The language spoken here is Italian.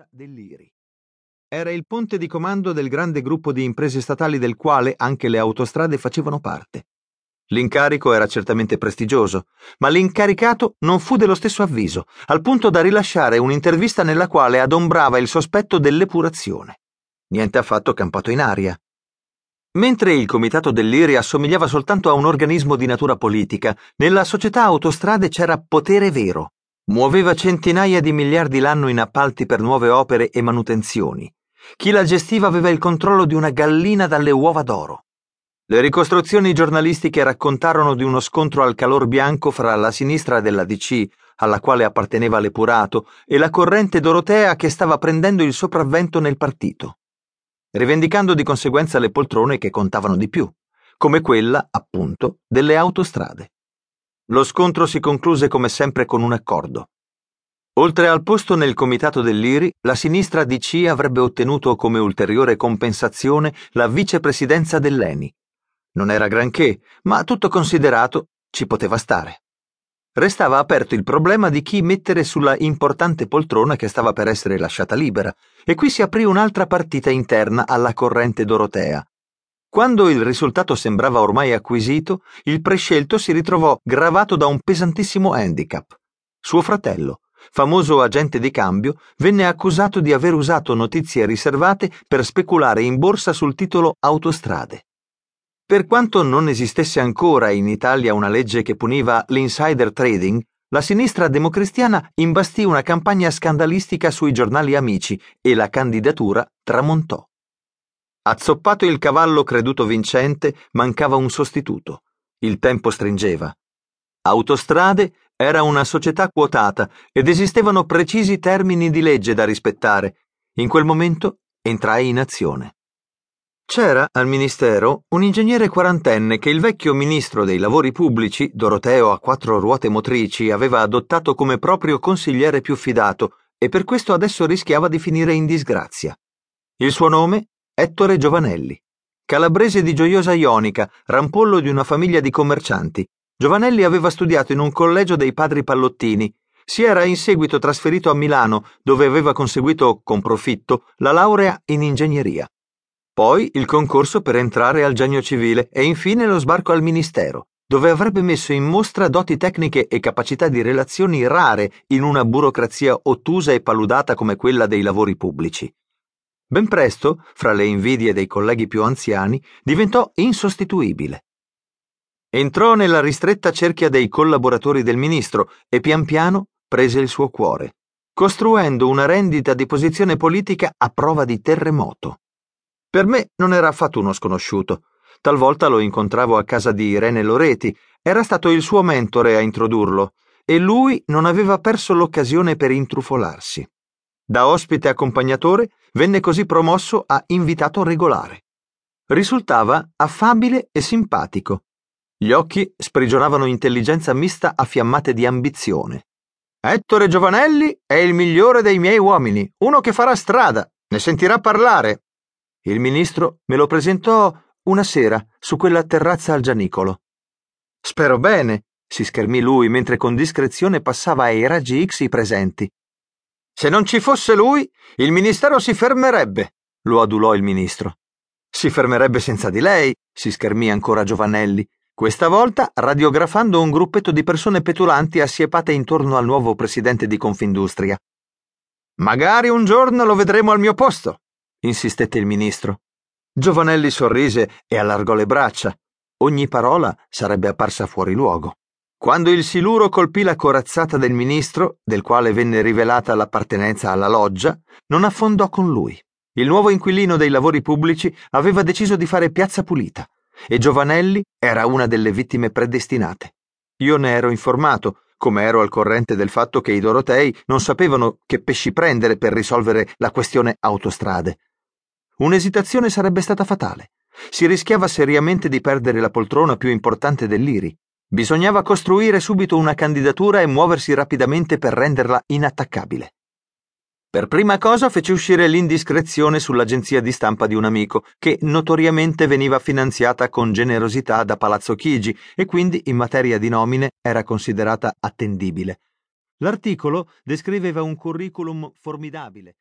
presidenza dell'IRI. Era il ponte di comando del grande gruppo di imprese statali del quale anche le autostrade facevano parte. L'incarico era certamente prestigioso, ma l'incaricato non fu dello stesso avviso, al punto da rilasciare un'intervista nella quale adombrava il sospetto dell'epurazione. Niente affatto campato in aria. Mentre il comitato dell'IRI assomigliava soltanto a un organismo di natura politica, nella società autostrade c'era potere vero. Muoveva centinaia di miliardi l'anno in appalti per nuove opere e manutenzioni. Chi la gestiva aveva il controllo di una gallina dalle uova d'oro. Le ricostruzioni giornalistiche raccontarono di uno scontro al calor bianco fra la sinistra della DC, alla quale apparteneva l'epurato, e la corrente Dorotea che stava prendendo il sopravvento nel partito, rivendicando di conseguenza le poltrone che contavano di più, come quella, appunto, delle autostrade. Lo scontro si concluse come sempre con un accordo. Oltre al posto nel comitato dell'IRI, la sinistra DC avrebbe ottenuto come ulteriore compensazione la vicepresidenza dell'ENI. Non era granché, ma tutto considerato ci poteva stare. Restava aperto il problema di chi mettere sulla importante poltrona che stava per essere lasciata libera, e qui si aprì un'altra partita interna alla corrente Dorotea, quando il risultato sembrava ormai acquisito, il prescelto si ritrovò gravato da un pesantissimo handicap. Suo fratello, famoso agente di cambio, venne accusato di aver usato notizie riservate per speculare in borsa sul titolo Autostrade. Per quanto non esistesse ancora in Italia una legge che puniva l'insider trading, la sinistra democristiana imbastì una campagna scandalistica sui giornali amici e la candidatura tramontò. Azzoppato il cavallo creduto vincente, mancava un sostituto. Il tempo stringeva. Autostrade era una società quotata ed esistevano precisi termini di legge da rispettare. In quel momento entrai in azione. C'era al ministero un ingegnere quarantenne che il vecchio ministro dei lavori pubblici, Doroteo a quattro ruote motrici, aveva adottato come proprio consigliere più fidato e per questo adesso rischiava di finire in disgrazia. Il suo nome Ettore Giovanelli. Calabrese di gioiosa ionica, rampollo di una famiglia di commercianti. Giovanelli aveva studiato in un collegio dei padri Pallottini. Si era in seguito trasferito a Milano, dove aveva conseguito, con profitto, la laurea in ingegneria. Poi il concorso per entrare al genio civile e infine lo sbarco al ministero, dove avrebbe messo in mostra doti tecniche e capacità di relazioni rare in una burocrazia ottusa e paludata come quella dei lavori pubblici. Ben presto, fra le invidie dei colleghi più anziani, diventò insostituibile. Entrò nella ristretta cerchia dei collaboratori del ministro e pian piano prese il suo cuore, costruendo una rendita di posizione politica a prova di terremoto. Per me non era affatto uno sconosciuto. Talvolta lo incontravo a casa di Irene Loreti, era stato il suo mentore a introdurlo, e lui non aveva perso l'occasione per intrufolarsi. Da ospite accompagnatore venne così promosso a invitato regolare. Risultava affabile e simpatico. Gli occhi sprigionavano intelligenza mista a fiammate di ambizione. Ettore Giovanelli è il migliore dei miei uomini, uno che farà strada, ne sentirà parlare. Il ministro me lo presentò una sera su quella terrazza al Gianicolo. Spero bene, si schermì lui mentre con discrezione passava ai raggi X i presenti. Se non ci fosse lui, il ministero si fermerebbe, lo adulò il ministro. Si fermerebbe senza di lei, si schermì ancora Giovanelli, questa volta radiografando un gruppetto di persone petulanti assiepate intorno al nuovo presidente di Confindustria. Magari un giorno lo vedremo al mio posto, insistette il ministro. Giovanelli sorrise e allargò le braccia. Ogni parola sarebbe apparsa fuori luogo. Quando il siluro colpì la corazzata del ministro, del quale venne rivelata l'appartenenza alla loggia, non affondò con lui. Il nuovo inquilino dei lavori pubblici aveva deciso di fare piazza pulita e Giovanelli era una delle vittime predestinate. Io ne ero informato, come ero al corrente del fatto che i Dorotei non sapevano che pesci prendere per risolvere la questione autostrade. Un'esitazione sarebbe stata fatale. Si rischiava seriamente di perdere la poltrona più importante dell'IRI Bisognava costruire subito una candidatura e muoversi rapidamente per renderla inattaccabile. Per prima cosa fece uscire l'indiscrezione sull'agenzia di stampa di un amico, che notoriamente veniva finanziata con generosità da Palazzo Chigi e quindi in materia di nomine era considerata attendibile. L'articolo descriveva un curriculum formidabile.